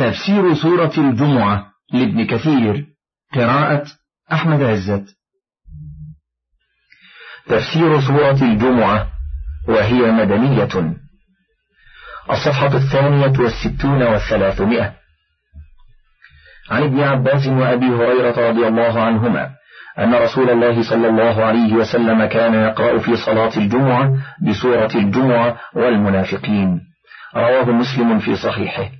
تفسير سورة الجمعة لابن كثير قراءة أحمد عزت. تفسير سورة الجمعة وهي مدنية. الصفحة الثانية والستون والثلاثمائة. عن ابن عباس وأبي هريرة رضي الله عنهما أن رسول الله صلى الله عليه وسلم كان يقرأ في صلاة الجمعة بسورة الجمعة والمنافقين. رواه مسلم في صحيحه.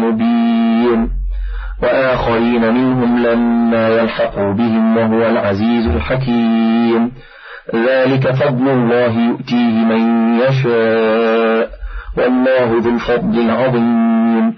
مبين. وآخرين منهم لما يلحقوا بهم وهو العزيز الحكيم. ذلك فضل الله يؤتيه من يشاء. والله ذو الفضل العظيم.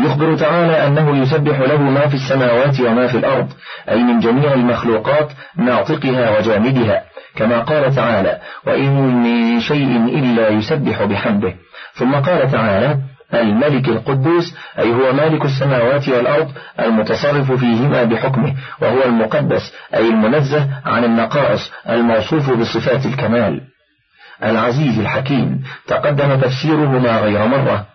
يخبر تعالى أنه يسبح له ما في السماوات وما في الأرض أي من جميع المخلوقات ناطقها وجامدها كما قال تعالى وإن من شيء إلا يسبح بحمده. ثم قال تعالى الملك القدوس أي هو مالك السماوات والأرض المتصرف فيهما بحكمه وهو المقدس أي المنزه عن النقائص الموصوف بصفات الكمال. العزيز الحكيم تقدم تفسيرهما غير مرة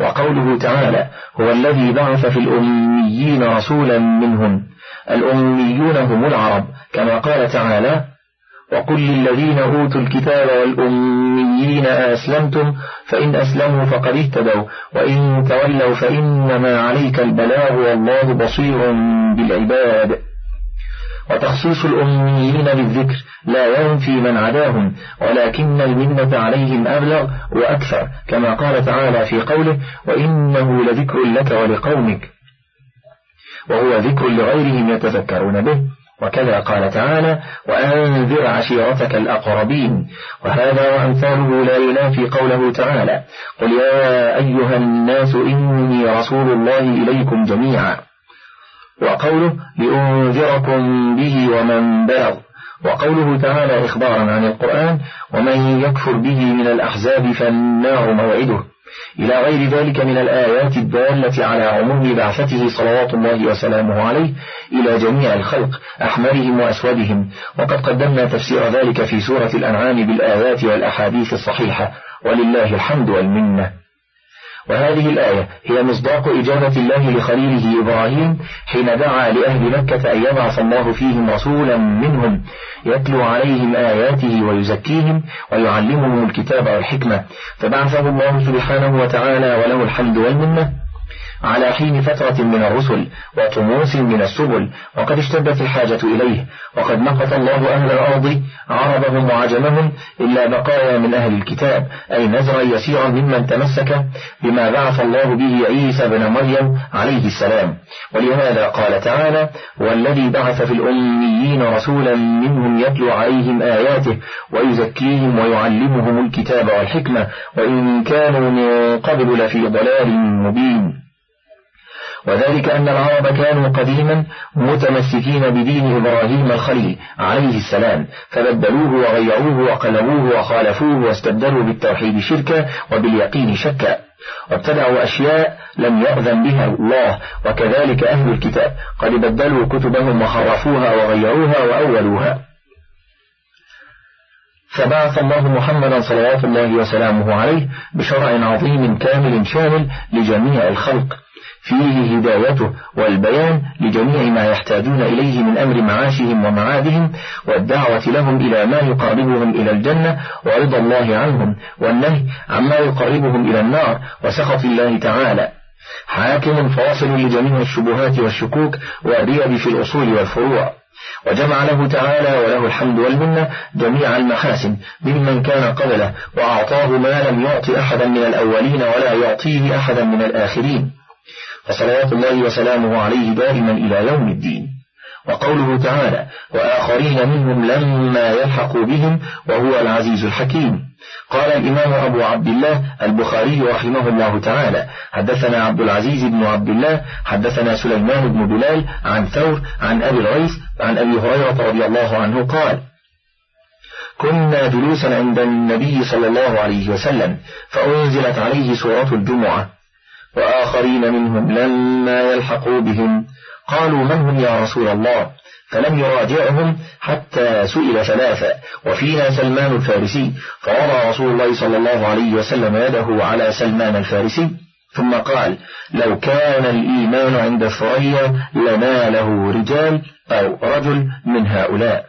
وقوله تعالى هو الذي بعث في الأميين رسولا منهم. الأميون هم العرب كما قال تعالى وقل للذين أوتوا الكتاب والأميين أسلمتم فإن أسلموا فقد اهتدوا وإن تولوا فإنما عليك البلاغ والله بصير بالعباد. وتخصيص الأميين بالذكر لا ينفي من عداهم ولكن المنة عليهم أبلغ وأكثر كما قال تعالى في قوله وإنه لذكر لك ولقومك. وهو ذكر لغيرهم يتذكرون به. وكذا قال تعالى وأنذر عشيرتك الأقربين. وهذا وأمثاله لا ينافي قوله تعالى قل يا أيها الناس إني رسول الله إليكم جميعا. وقوله لأنذركم به ومن بلغ. وقوله تعالى إخبارا عن القرآن ومن يكفر به من الأحزاب فالنار موعده. إلى غير ذلك من الآيات الدالة على عموم بعثته صلوات الله وسلامه عليه إلى جميع الخلق أحمرهم وأسودهم. وقد قدمنا تفسير ذلك في سورة الأنعام بالآيات والأحاديث الصحيحة. ولله الحمد والمنة. وهذه الآية هي مصداق إجابة الله لخليله إبراهيم حين دعا لأهل مكة أن يبعث الله فيهم رسولا منهم يتلو عليهم آياته ويزكيهم ويعلمهم الكتاب والحكمة. فبعثه الله سبحانه وتعالى وله الحمد والمنة. على حين فترة من الرسل وطموس من السبل وقد اشتدت الحاجة إليه وقد نقط الله أهل الأرض عربهم وعجمهم إلا بقايا من أهل الكتاب أي نزرا يسيرا ممن تمسك بما بعث الله به عيسى بن مريم عليه السلام. ولهذا قال تعالى والذي بعث في الأميين رسولا منهم يتلو عليهم آياته ويزكيهم ويعلمهم الكتاب والحكمة وإن كانوا من قبل لفي ضلال مبين. وذلك أن العرب كانوا قديما متمسكين بدين إبراهيم الخليل عليه السلام فبدلوه وغيروه وقلبوه وخالفوه واستبدلوا بالتوحيد شركا وباليقين شكا. وابتدعوا أشياء لم يأذن بها الله وكذلك أهل الكتاب قد بدلوا كتبهم وخرفوها وغيروها وأولوها. فبعث الله محمدا صلوات الله وسلامه عليه بشرع عظيم كامل شامل لجميع الخلق. فيه هدايته والبيان لجميع ما يحتاجون إليه من أمر معاشهم ومعادهم والدعوة لهم إلى ما يقربهم إلى الجنة ورضا الله عنهم والنهي عما يقربهم إلى النار وسخط الله تعالى. حاكم فاصل لجميع الشبهات والشكوك والريب في الأصول والفروع. وجمع له تعالى وله الحمد والمنة جميع المحاسن ممن كان قبله وأعطاه ما لم يعط أحدا من الأولين ولا يعطيه أحدا من الآخرين. فصلوات الله وسلامه عليه دائما إلى يوم الدين. وقوله تعالى وآخرين منهم لما يلحقوا بهم وهو العزيز الحكيم قال الإمام أبو عبد الله البخاري رحمه الله تعالى حدثنا عبد العزيز بن عبد الله حدثنا سليمان بن بلال عن ثور عن أبي الغيث عن أبي هريرة رضي الله عنه قال كنا جلوسا عند النبي صلى الله عليه وسلم فأنزلت عليه سورة الجمعة وآخرين منهم لما يلحقوا بهم. قالوا من هم يا رسول الله؟ فلم يراجعهم حتى سئل ثلاثة وفينا سلمان الفارسي. فوضع رسول الله صلى الله عليه وسلم يده على سلمان الفارسي ثم قال لو كان الإيمان عند ثريا لناله رجال أو رجل من هؤلاء.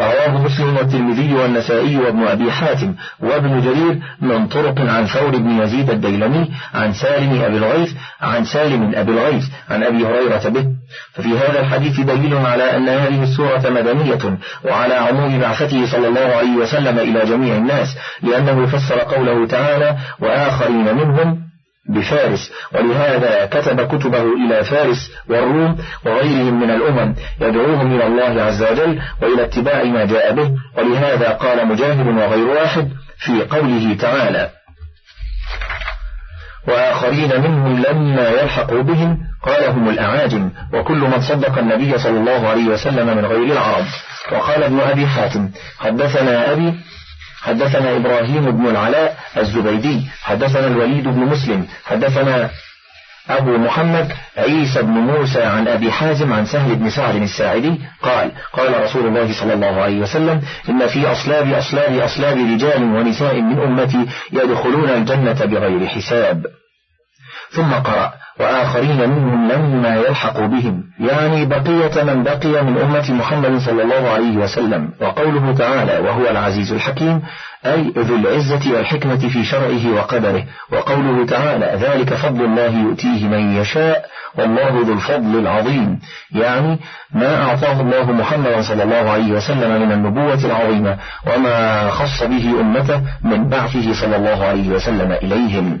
رواه مسلم والترمذي والنسائي وابن أبي حاتم وابن جرير من طرق عن ثور بن يزيد الديلمي عن سالم أبي الغيث عن سالم أبي الغيث عن أبي هريرة به. ففي هذا الحديث دليل على أن هذه السورة مدنية وعلى عموم بعثته صلى الله عليه وسلم إلى جميع الناس لأنه فسر قوله تعالى وآخرين منهم بفارس. ولهذا كتب كتبه إلى فارس والروم وغيرهم من الأمم يدعوهم إلى الله عز وجل وإلى اتباع ما جاء به. ولهذا قال مجاهد وغير واحد في قوله تعالى وآخرين منهم لما يلحقوا بهم قال هم الأعاجم وكل من صدق النبي صلى الله عليه وسلم من غير العرب. وقال ابن أبي حاتم حدثنا أبي حدثنا إبراهيم بن العلاء الزبيدي حدثنا الوليد بن مسلم حدثنا أبو محمد عيسى بن موسى عن أبي حازم عن سهل بن سعد الساعدي قال قال رسول الله صلى الله عليه وسلم إن في أصلاب أصلاب أصلاب رجال ونساء من أمتي يدخلون الجنة بغير حساب. ثم قرأ. وآخرين منهم لما يلحق بهم. يعني بقية من بقي من أمة محمد صلى الله عليه وسلم. وقوله تعالى وهو العزيز الحكيم أي ذو العزة والحكمة في شرعه وقدره وقوله تعالى ذلك فضل الله يؤتيه من يشاء والله ذو الفضل العظيم يعني ما أعطاه الله محمد صلى الله عليه وسلم من النبوة العظيمة وما خص به أمته من بعثه صلى الله عليه وسلم إليهم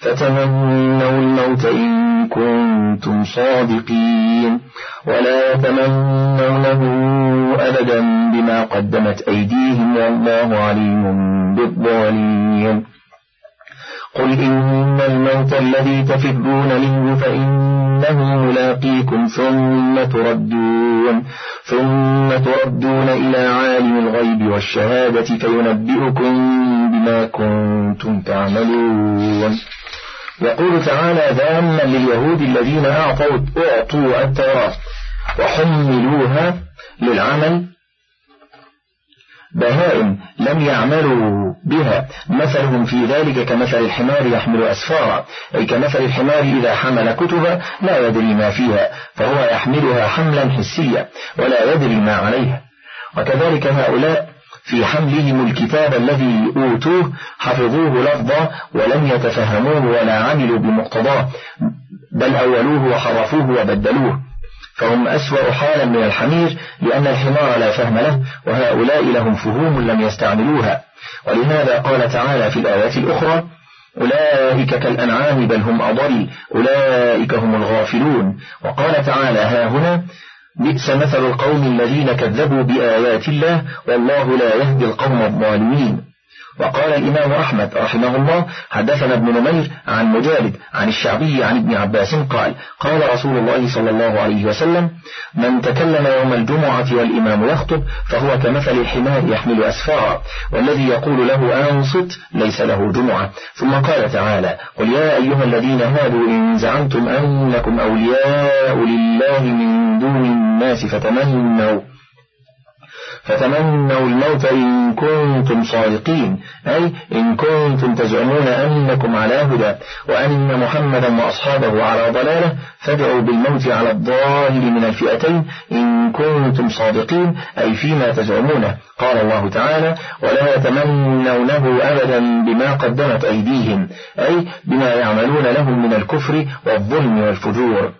فتمنوا الموت إن كنتم صادقين. ولا يتمنونه أبدا بما قدمت أيديهم والله عليم بالظالمين. قل إن الموت الذي تفرون منه فإنه ملاقيكم ثم تردون ثم تردون إلى عالم الغيب والشهادة فينبئكم بما كنتم تعملون. يقول تعالى ذاما لليهود الذين أعطوا أعطوا التوراة وحملوها للعمل بهائم لم يعملوا بها. مثلهم في ذلك كمثل الحمار يحمل أسفارا أي كمثل الحمار إذا حمل كتبا لا يدري ما فيها فهو يحملها حملا حسيا ولا يدري ما عليها. وكذلك هؤلاء في حملهم الكتاب الذي أوتوه حفظوه لفظا ولم يتفهموه ولا عملوا بمقتضاه بل أولوه وحرفوه وبدلوه. فهم أسوأ حالا من الحمير لأن الحمار لا فهم له وهؤلاء لهم فهوم لم يستعملوها. ولهذا قال تعالى في الآيات الأخرى أولئك كالأنعام بل هم أضل أولئك هم الغافلون. وقال تعالى ها هنا بئس مثل القوم الذين كذبوا بآيات الله والله لا يهدي القوم الظالمين. وقال الإمام أحمد رحمه الله حدثنا ابن نمير عن مجالد عن الشعبي عن ابن عباس قال قال رسول الله صلى الله عليه وسلم من تكلم يوم الجمعة والإمام يخطب فهو كمثل الحمار يحمل أسفارا والذي يقول له أنصت ليس له جمعة. ثم قال تعالى قل يا أيها الذين هادوا إن زعمتم أنكم أولياء لله من دون الناس فتمنوا فتمنوا الموت إن كنتم صادقين. أي إن كنتم تزعمون أنكم على هدى وأن محمدا وأصحابه على ضلالة فادعوا بالموت على الظاهر من الفئتين إن كنتم صادقين أي فيما تزعمونه قال الله تعالى ولا يتمنونه أبدا بما قدمت أيديهم أي بما يعملون لهم من الكفر والظلم والفجور.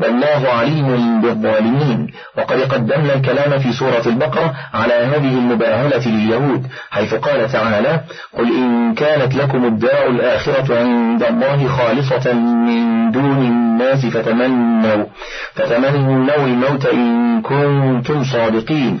والله عليم بالظالمين. وقد قدمنا الكلام في سورة البقرة على هذه المباهلة لليهود حيث قال تعالى قل إن كانت لكم الدار الآخرة عند الله خالصة من دون الناس فتمنوا فتمنوا الموت إن كنتم صادقين.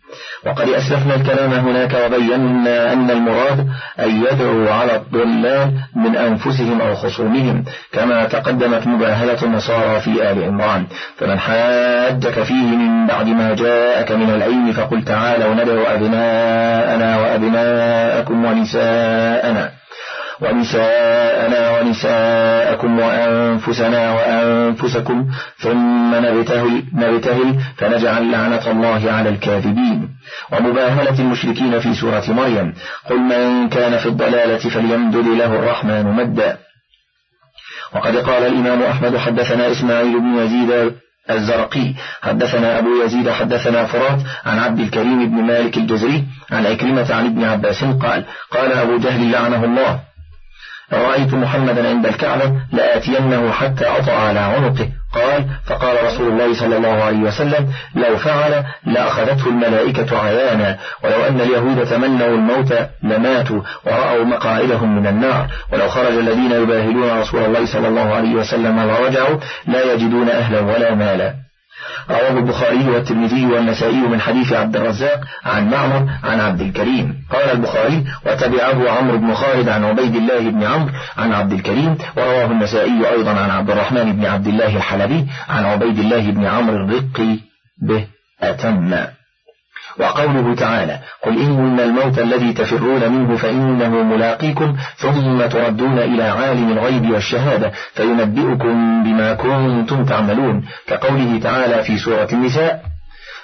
وقد أسلفنا الكلام هناك وبينا أن المراد أن يدعوا على الضلال من أنفسهم أو خصومهم كما تقدمت مباهلة النصارى في آل عمران. فمن حاجك فيه من بعد ما جاءك من العلم فقل تعالوا ندعو أبناءنا وأبناءكم ونساءنا. ونساءنا ونساءكم وأنفسنا وأنفسكم ثم نبتهل, نبتهل فنجعل لعنة الله على الكاذبين. ومباهلة المشركين في سورة مريم قل من كان في الضلالة فليمدد له الرحمن مدا. وقد قال الإمام أحمد حدثنا إسماعيل بن يزيد الزرقي حدثنا أبو يزيد حدثنا فرات عن عبد الكريم بن مالك الجزري عن عكرمة عن ابن عباس قال قال أبو جهل لعنه الله. رأيت محمدا عند الكعبة لآتينه حتى أطع على عنقه. قال فقال رسول الله صلى الله عليه وسلم لو فعل لأخذته الملائكة عيانا ولو أن اليهود تمنوا الموت لماتوا ورأوا مقاعدهم من النار ولو خرج الذين يباهلون رسول الله صلى الله عليه وسلم ورجعوا لا يجدون أهلا ولا مالا. رواه البخاري والترمذي والنسائي من حديث عبد الرزاق عن معمر عن عبد الكريم. قال البخاري وتبعه عمرو بن خالد عن عبيد الله بن عمرو عن عبد الكريم ورواه النسائي أيضا عن عبد الرحمن بن عبد الله الحلبي عن عبيد الله بن عمرو الرقي به أتم وقوله تعالى قل إن الموت الذي تفرون منه فإنه ملاقيكم ثم تردون إلى عالم الغيب والشهادة فينبئكم بما كنتم تعملون كقوله تعالى في سورة النساء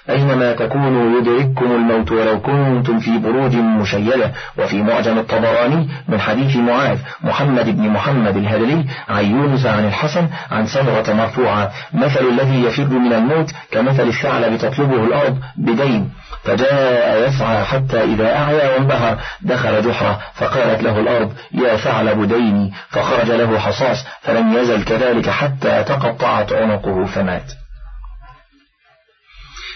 أينما تكونوا يدرككم الموت ولو كنتم في بروج مشيدة وفي معجم الطبراني من حديث معاذ محمد بن محمد الهدلي عن يونس عن الحسن عن سمرة مرفوعة مثل الذي يفر من الموت كمثل الثعلب تطلبه الأرض بدين فجاء يسعى حتى إذا أعيا وانبهر دخل جحرة فقالت له الأرض يا ثعلب ديني. فخرج له حصاص فلم يزل كذلك حتى تقطعت عنقه فمات.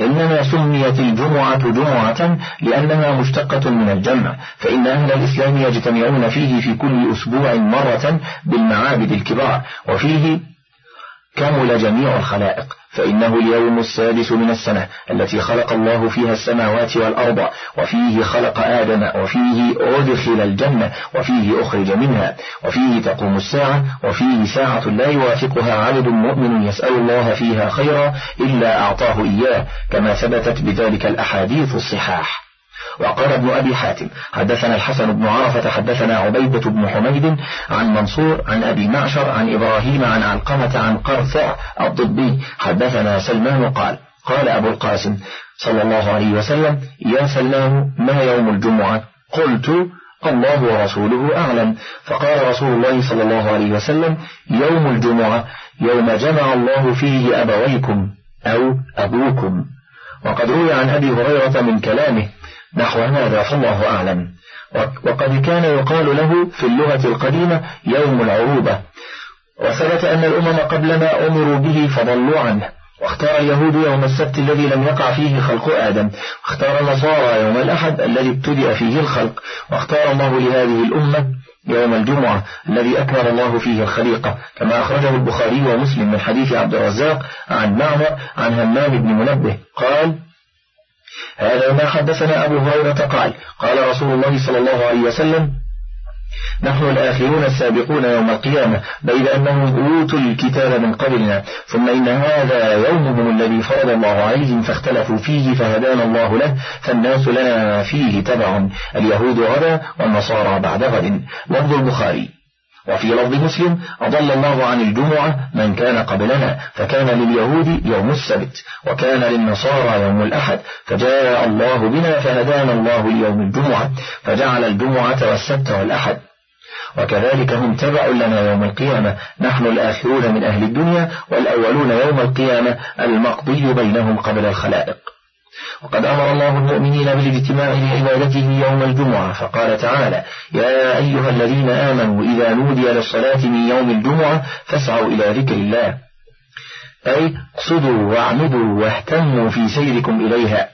إنما سميت الجمعة جمعة لأنها مشتقة من الجمع فإن أهل الإسلام يجتمعون فيه في كل أسبوع مرة بالمعابد الكبار وفيه كمل جميع الخلائق فإنه اليوم السادس من السنة التي خلق الله فيها السماوات والأرض وفيه خلق آدم وفيه أدخل الجنة وفيه أخرج منها وفيه تقوم الساعة وفيه ساعة لا يوافقها عبد مؤمن يسأل الله فيها خيرا إلا أعطاه إياه كما ثبتت بذلك الأحاديث الصحاح. وقال ابن أبي حاتم حدثنا الحسن بن عرفة حدثنا عبيدة بن حميد عن منصور عن أبي معشر عن إبراهيم عن علقمة عن قرثع الضبي حدثنا سلمان قال قال أبو القاسم صلى الله عليه وسلم يا سلمان ما يوم الجمعة؟ قلت الله ورسوله أعلم. فقال رسول الله صلى الله عليه وسلم يوم الجمعة يوم جمع الله فيه أبويكم أو أبوكم. وقد روي عن أبي هريرة من كلامه نحو هذا فالله أعلم. وقد كان يقال له في اللغة القديمة يوم العروبة. وثبت أن الأمم قبلنا أمروا به فضلوا عنه. واختار اليهود يوم السبت الذي لم يقع فيه خلق آدم. واختار النصارى يوم الأحد الذي ابتدأ فيه الخلق. واختار الله لهذه الأمة يوم الجمعة الذي أكمل الله فيه الخليقة. كما أخرجه البخاري ومسلم من حديث عبد الرزاق عن معمر عن همام بن منبه. قال هذا ما حدثنا أبو هريرة قال قال رسول الله صلى الله عليه وسلم نحن الآخرون السابقون يوم القيامة بيد أنهم أوتوا الكتاب من قبلنا ثم إن هذا يومهم الذي فرض الله عليهم فاختلفوا فيه فهدانا الله له فالناس لنا فيه تبع اليهود غدا والنصارى بعد غد. لفظ البخاري. وفي لفظ مسلم أضل الله عن الجمعة من كان قبلنا فكان لليهود يوم السبت وكان للنصارى يوم الأحد فجاء الله بنا فهدانا الله ليوم الجمعة فجعل الجمعة والسبت والأحد. وكذلك هم تبع لنا يوم القيامة نحن الآخرون من أهل الدنيا والأولون يوم القيامة المقضي بينهم قبل الخلائق. وقد أمر الله المؤمنين بالاجتماع لعبادته يوم الجمعة فقال تعالى يا أيها الذين آمنوا إذا نودي للصلاة من يوم الجمعة فاسعوا إلى ذكر الله. أي اقصدوا واعمدوا واهتموا في سيركم إليها.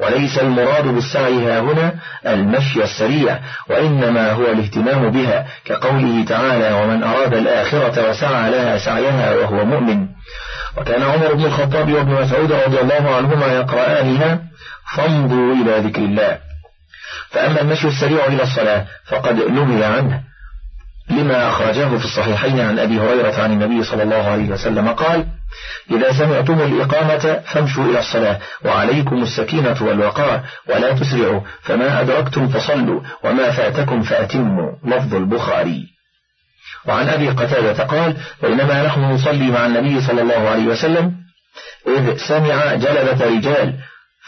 وليس المراد بالسعي ها هنا المشي السريع وإنما هو الاهتمام بها كقوله تعالى ومن أراد الآخرة وسعى لها سعيها وهو مؤمن وكان عمر بن الخطاب وابن مسعود رضي الله عنهما يقرآنها فامضوا إلى ذكر الله فأما المشي السريع إلى الصلاة فقد نهي عنه. لما أخرجاه في الصحيحين عن أبي هريرة عن النبي صلى الله عليه وسلم قال إذا سمعتم الإقامة فامشوا إلى الصلاة وعليكم السكينة والوقار ولا تسرعوا فما أدركتم فصلوا وما فاتكم فأتموا. لفظ البخاري. وعن أبي قتادة قال بينما نحن نصلي مع النبي صلى الله عليه وسلم إذ سمع جلبة رجال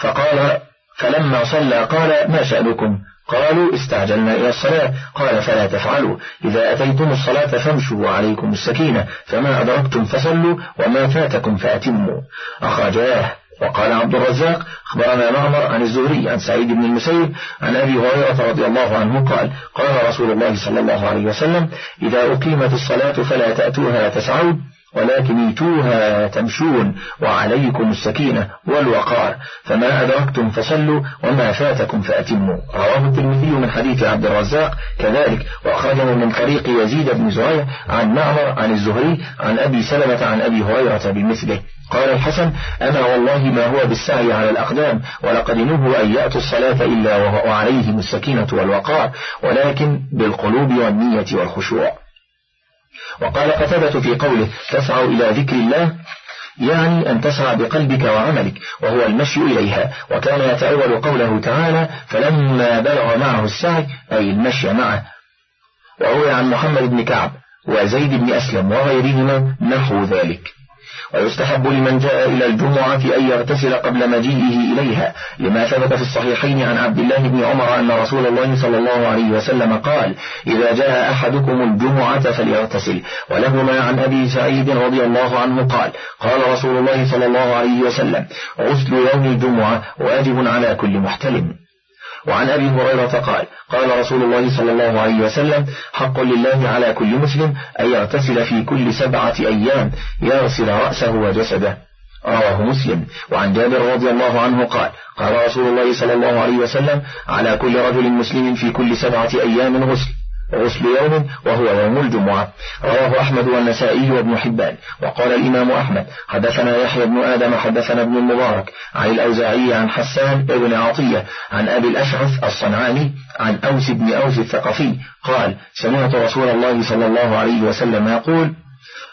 فقال فلما صلى قال ما شأنكم؟ قالوا استعجلنا إلى الصلاة. قال فلا تفعلوا. إذا أتيتم الصلاة فامشوا وعليكم السكينة. فما أدركتم فصلوا وما فاتكم فأتموا. أخرجاه. وقال عبد الرزاق أخبرنا معمر عن الزهري عن سعيد بن المسيب عن أبي هريرة رضي الله عنه قال قال رسول الله صلى الله عليه وسلم إذا أقيمت الصلاة فلا تأتوها تسعون ولكن ايتوها تمشون وعليكم السكينة والوقار. فما أدركتم فصلوا وما فاتكم فأتموا. رواه الترمذي من حديث عبد الرزاق كذلك. وأخرجه من طريق يزيد بن زريع عن معمر عن الزهري عن أبي سلمة عن أبي هريرة بمثله. قال الحسن أنا والله ما هو بالسعي على الأقدام ولقد نهوا أن يأتوا الصلاة إلا وعليهم السكينة والوقار ولكن بالقلوب والنية والخشوع. وقال قتادة في قوله تسعى إلى ذكر الله يعني أن تسعى بقلبك وعملك وهو المشي إليها وكان يتأول قوله تعالى فلما بلغ معه السعي أي المشي معه. وروي عن محمد بن كعب وزيد بن أسلم وغيرهما نحو ذلك. ويستحب لمن جاء إلى الجمعة أن يغتسل قبل مجيئه إليها. لما ثبت في الصحيحين عن عبد الله بن عمر أن رسول الله صلى الله عليه وسلم قال إذا جاء أحدكم الجمعة فليغتسل. ولهما عن أبي سعيد رضي الله عنه قال قال رسول الله صلى الله عليه وسلم غسل يوم الجمعة واجب على كل محتلم. وعن أبي هريرة قال قال رسول الله صلى الله عليه وسلم حق لله على كل مسلم أن يغتسل في كل سبعة أيام يغسل رأسه وجسده. رواه مسلم. وعن جابر رضي الله عنه قال قال رسول الله صلى الله عليه وسلم على كل رجل مسلم في كل سبعة أيام غسل. غسل يوم وهو يوم الجمعة. رواه أحمد والنسائي وابن حبان. وقال الإمام أحمد حدثنا يحيى بن آدم حدثنا ابن المبارك عن الأوزاعي عن حسان بن عطية عن أبي الأشعث الصنعاني عن أوس بن أوس الثقفي قال سمعت رسول الله صلى الله عليه وسلم يقول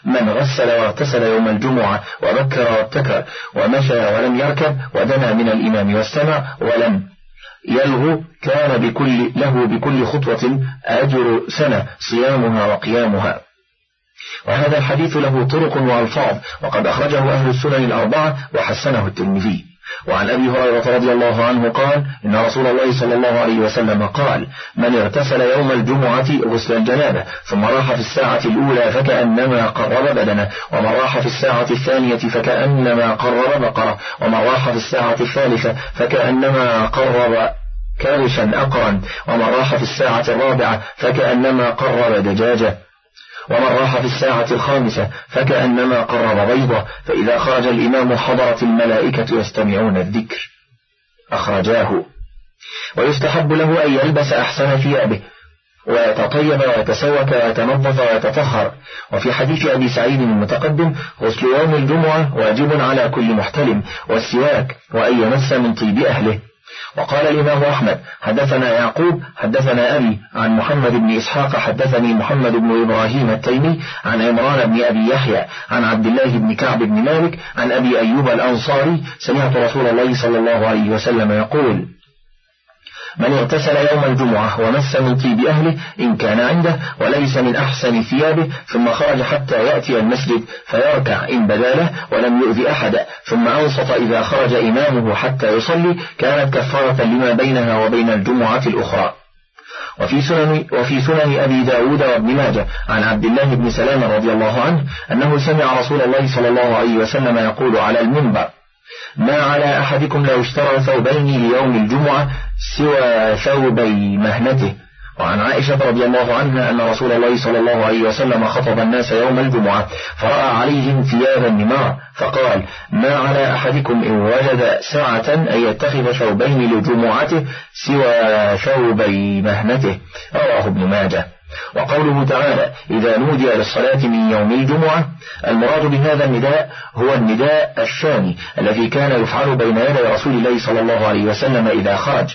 من غسل واغتسل يوم الجمعة وبكر وابتكر ومشى ولم يركب ودنا من الإمام واستمع ولم يلغو كان بكل له بكل خطوة أجر سنة صيامها وقيامها. وهذا الحديث له طرق وألفاظ وقد أخرجه أهل السنن الأربعة وحسنه الترمذي. وعن أبي هريرة رضي الله عنه قال إن رسول الله صلى الله عليه وسلم قال من اغتسل يوم الجمعة غسل الجنابة ثم راح في الساعة الأولى فكأنما قرب بدنه ومن راح في الساعة الثانية فكأنما قرب بقرة ومن راح في الساعة الثالثة فكأنما قرب كارشا أقرا ومن راح في الساعة الرابعة فكأنما قرب دجاجة. ومن راح في الساعة الخامسة فكأنما قرب بيضة فإذا خرج الإمام حضرت الملائكة يستمعون الذكر. أخرجاه. ويستحب له أن يلبس أحسن ثيابه. ويتطيب ويتسوك ويتنظف ويتطهر. وفي حديث أبي سعيد المتقدم غسل يوم الجمعة واجب على كل محتلم والسواك وأن يمس من طيب أهله. وقال الإمام أحمد؟ حدثنا يعقوب حدثنا أبي عن محمد بن إسحاق حدثني محمد بن إبراهيم التيمي عن عمران بن أبي يحيى عن عبد الله بن كعب بن مالك عن أبي أيوب الأنصاري سمعت رسول الله صلى الله عليه وسلم يقول من اغتسل يوم الجمعة ومس من طيب أهله إن كان عنده وليس من أحسن ثيابه ثم خرج حتى يأتي المسجد فيركع إن بدا له ولم يؤذي أحدا ثم أنصت إذا خرج إمامه حتى يصلي كانت كفارة لما بينها وبين الجمعة الأخرى. وفي سنن, وفي سنن أبي داود وابن ماجه عن عبد الله بن سلام رضي الله عنه أنه سمع رسول الله صلى الله عليه وسلم يقول على المنبر ما على أحدكم لو اشترى ثوبين ليوم الجمعة سوى ثوبي مهنته. وعن عائشة رضي الله عنها أن رسول الله صلى الله عليه وسلم خطب الناس يوم الجمعة فرأى عليهم ثيابا نمار فقال ما على أحدكم إن وجد ساعة أن يتخذ ثوبين لجمعته سوى ثوبي مهنته؟ رواه ابن ماجه. وقوله تعالى إذا نودي للصلاة من يوم الجمعة المراد بهذا النداء هو النداء الثاني الذي كان يفعل بين يدي رسول الله صلى الله عليه وسلم إذا خرج.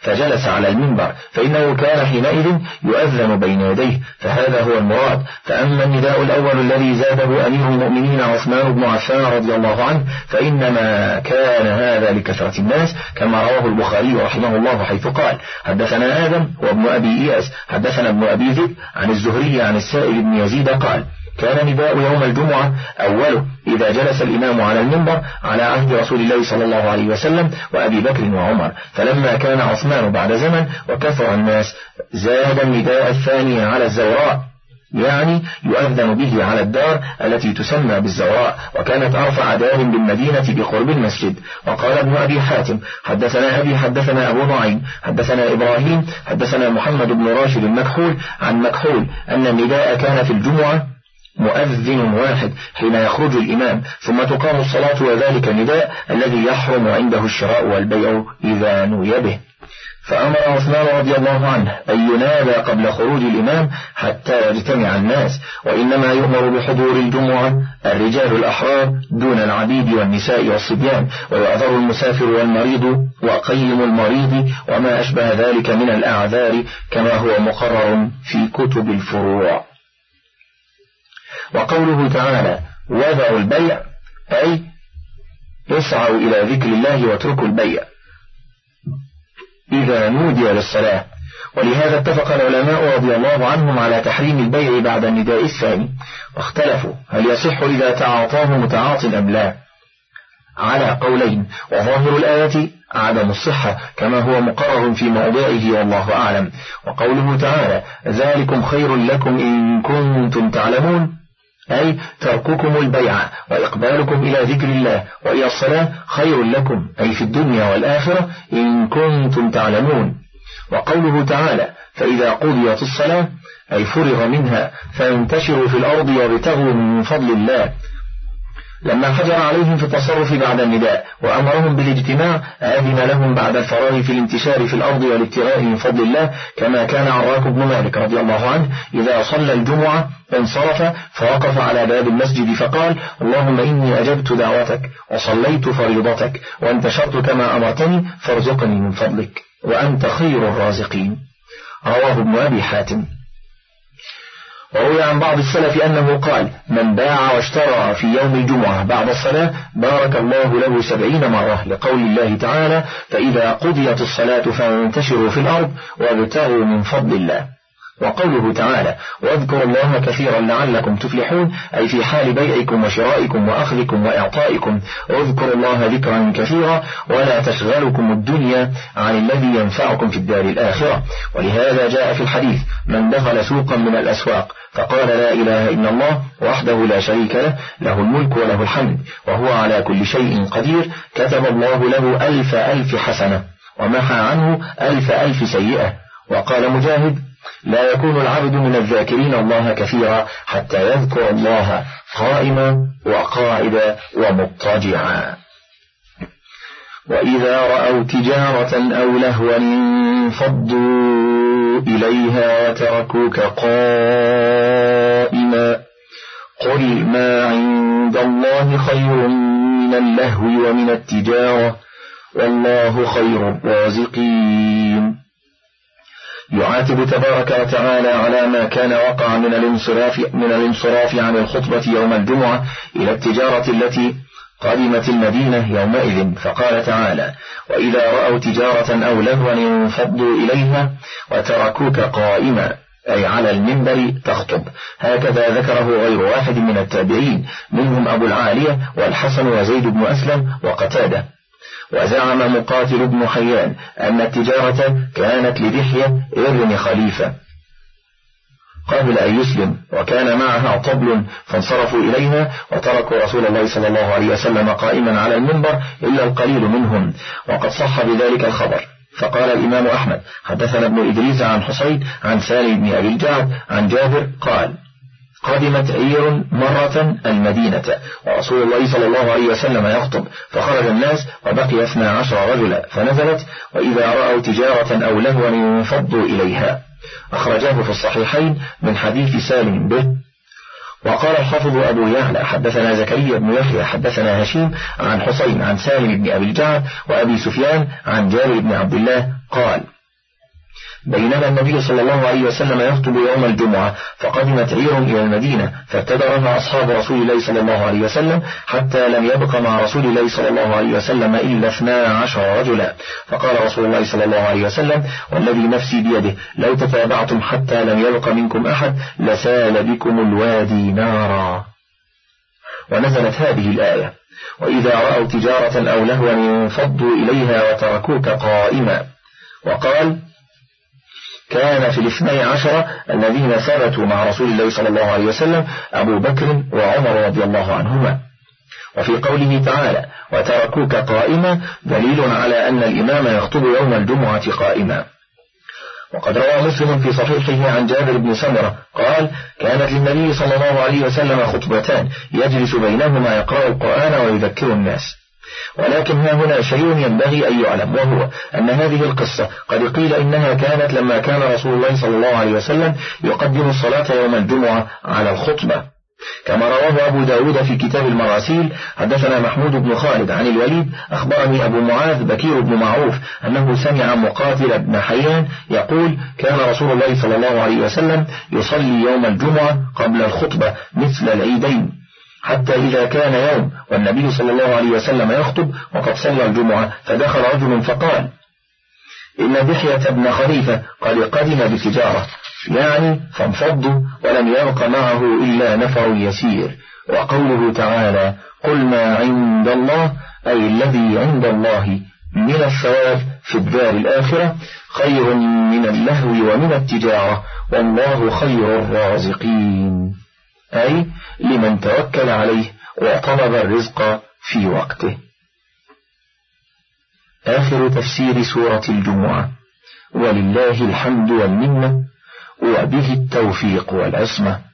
فجلس على المنبر فإنه كان حينئذ يؤذن بين يديه فهذا هو المراد. فأما النداء الأول الذي زاده أمير المؤمنين عثمان بن عفان رضي الله عنه فإنما كان هذا لكثرة الناس كما رواه البخاري رحمه الله حيث قال حدثنا آدم وابن أبي إياس حدثنا ابن أبي ذئب عن الزهري عن السائل بن يزيد قال كان نداء يوم الجمعة أوله إذا جلس الإمام على المنبر على عهد رسول الله صلى الله عليه وسلم وأبي بكر وعمر. فلما كان عثمان بعد زمن وكثر الناس زاد النداء الثاني على الزوراء يعني يؤذن به على الدار التي تسمى بالزوراء وكانت أرفع دار بالمدينة بقرب المسجد. وقال ابن أبي حاتم حدثنا أبي حدثنا أبو نعيم حدثنا إبراهيم حدثنا محمد بن راشد المكحول عن مكحول أن النداء كان في الجمعة مؤذن واحد حين يخرج الإمام ثم تقام الصلاة وذلك نداء الذي يحرم عنده الشراء والبيع إذا نوي به. فأمر عثمان رضي الله عنه أن ينادى قبل خروج الإمام حتى يجتمع الناس وإنما يؤمر بحضور الجمعة الرجال الأحرار دون العبيد والنساء والصبيان ويعذر المسافر والمريض وقيم المريض وما أشبه ذلك من الأعذار كما هو مقرر في كتب الفروع. وقوله تعالى وذروا البيع أي اسعوا إلى ذكر الله واتركوا البيع إذا نودي للصلاة. ولهذا اتفق العلماء رضي الله عنهم على تحريم البيع بعد النداء الثاني. واختلفوا هل يصح إذا تعاطاه متعاط أم لا؟ على قولين وظاهر الآية عدم الصحة كما هو مقرر في موضعه والله أعلم. وقوله تعالى ذلكم خير لكم إن كنتم تعلمون أي ترككم البيع وإقبالكم إلى ذكر الله وإلى الصلاة خير لكم أي في الدنيا والآخرة إن كنتم تعلمون. وقوله تعالى فإذا قضيت الصلاة أي فرغ منها فانتشروا في الأرض وابتغوا من فضل الله. لما حجر عليهم في التصرف بعد النداء وأمرهم بالاجتماع أذن لهم بعد الفراغ في الانتشار في الأرض والابتغاء من فضل الله كما كان عراك بن مالك رضي الله عنه إذا صلى الجمعة انصرف فوقف على باب المسجد فقال اللهم إني أجبت دعوتك وصليت فريضتك وانتشرت كما أمرتني فارزقني من فضلك وأنت خير الرازقين. رواه ابن أبي حاتم. وروي عن بعض السلف أنه قال من باع واشترى في يوم الجمعة بعد الصلاة بارك الله له سبعين مرة لقول الله تعالى فإذا قضيت الصلاة فانتشروا في الأرض وابتغوا من فضل الله. وقوله تعالى واذكروا الله كثيرا لعلكم تفلحون أي في حال بيعكم وشرائكم وأخذكم وإعطائكم اذكروا الله ذكرا كثيرا ولا تشغلكم الدنيا عن الذي ينفعكم في الدار الآخرة ولهذا جاء في الحديث من دخل سوقا من الأسواق فقال لا إله إلا الله وحده لا شريك له له الملك وله الحمد وهو على كل شيء قدير كتب الله له ألف ألف حسنة ومحى عنه ألف ألف سيئة وقال مجاهد لا يكون العبد من الذاكرين الله كثيرا حتى يذكر الله قائما وقاعدا ومضطجعا. وإذا رأوا تجارة أو لهوا انفضوا إليها وتركوك قائما. قل ما عند الله خير من اللهو ومن التجارة والله خير الرازقين. يعاتب تبارك وتعالى على ما كان وقع من الانصراف من الانصراف عن الخطبة يوم الجمعة إلى التجارة التي قدمت المدينة يومئذ. فقال تعالى وإذا رأوا تجارة أو لهوا انفضوا إليها وتركوك قائما. أي على المنبر تخطب. هكذا ذكره غير واحد من التابعين منهم أبو العالية والحسن وزيد بن أسلم وقتادة. وزعم مقاتل بن حيان أن التجارة كانت لدحية ابن خليفة. قبل أن يسلم وكان معها طبل فانصرفوا إليها وتركوا رسول الله صلى الله عليه وسلم قائما على المنبر إلا القليل منهم. وقد صح بذلك الخبر. فقال الإمام أحمد حدثنا ابن إدريس عن حسين عن سالم بن أبي الجعد عن جابر قال قدمت عير مرة المدينة. ورسول الله صلى الله عليه وسلم يخطب. فخرج الناس وبقي اثنا عشر رجلا. فنزلت وإذا رأوا تجارة أو لهوا انفضوا إليها. أخرجاه في الصحيحين من حديث سالم به. وقال الحافظ أبو يعلى حدثنا زكريا بن يحيى حدثنا هشيم عن حسين عن سالم بن أبي الجعد وأبي سفيان عن جابر بن عبد الله قال بينما النبي صلى الله عليه وسلم يخطب يوم الجمعة فقدمت عير إلى المدينة فابتدرها أصحاب رسول الله صلى الله عليه وسلم حتى لم يبق مع رسول الله صلى الله عليه وسلم إلا اثنا عشر رجلا. فقال رسول الله صلى الله عليه وسلم والذي نفسي بيده لو تتابعتم حتى لم يبق منكم أحد لسال بكم الوادي نارا. ونزلت هذه الآية وإذا رأوا تجارة أو لهوا انفضوا إليها وتركوك قائما. وقال كان في الاثني عشر الذين ثبتوا مع رسول الله صلى الله عليه وسلم أبو بكر وعمر رضي الله عنهما. وفي قوله تعالى وتركوك قائما دليل على أن الإمام يخطب يوم الجمعة قائما. وقد روى مسلم في صحيحه عن جابر بن سمرة قال كانت للنبي صلى الله عليه وسلم خطبتان يجلس بينهما يقرأ القرآن ويذكر الناس. ولكن ها هنا شيء ينبغي أن يعلم وهو أن هذه القصة قد قيل إنها كانت لما كان رسول الله صلى الله عليه وسلم يقدم الصلاة يوم الجمعة على الخطبة. كما رواه أبو داود في كتاب المراسيل حدثنا محمود بن خالد عن الوليد أخبرني أبو معاذ بكير بن معروف أنه سمع مقاتل بن حيان يقول كان رسول الله صلى الله عليه وسلم يصلي يوم الجمعة قبل الخطبة مثل العيدين حتى إذا كان يوم والنبي صلى الله عليه وسلم يخطب وقد صلى الجمعة فدخل رجل فقال إن دحية بن خليفة قد قدم بتجارة يعني فانفضوا ولم يبق معه إلا نفر يسير وقوله تعالى قل ما عند الله أي الذي عند الله من الثواب في الدار الآخرة خير من اللهو ومن التجارة والله خير الرازقين. أي لمن توكل عليه وطلب الرزق في وقته. آخر تفسير سورة الجمعة. ولله الحمد والمنة وبه التوفيق والعصمة.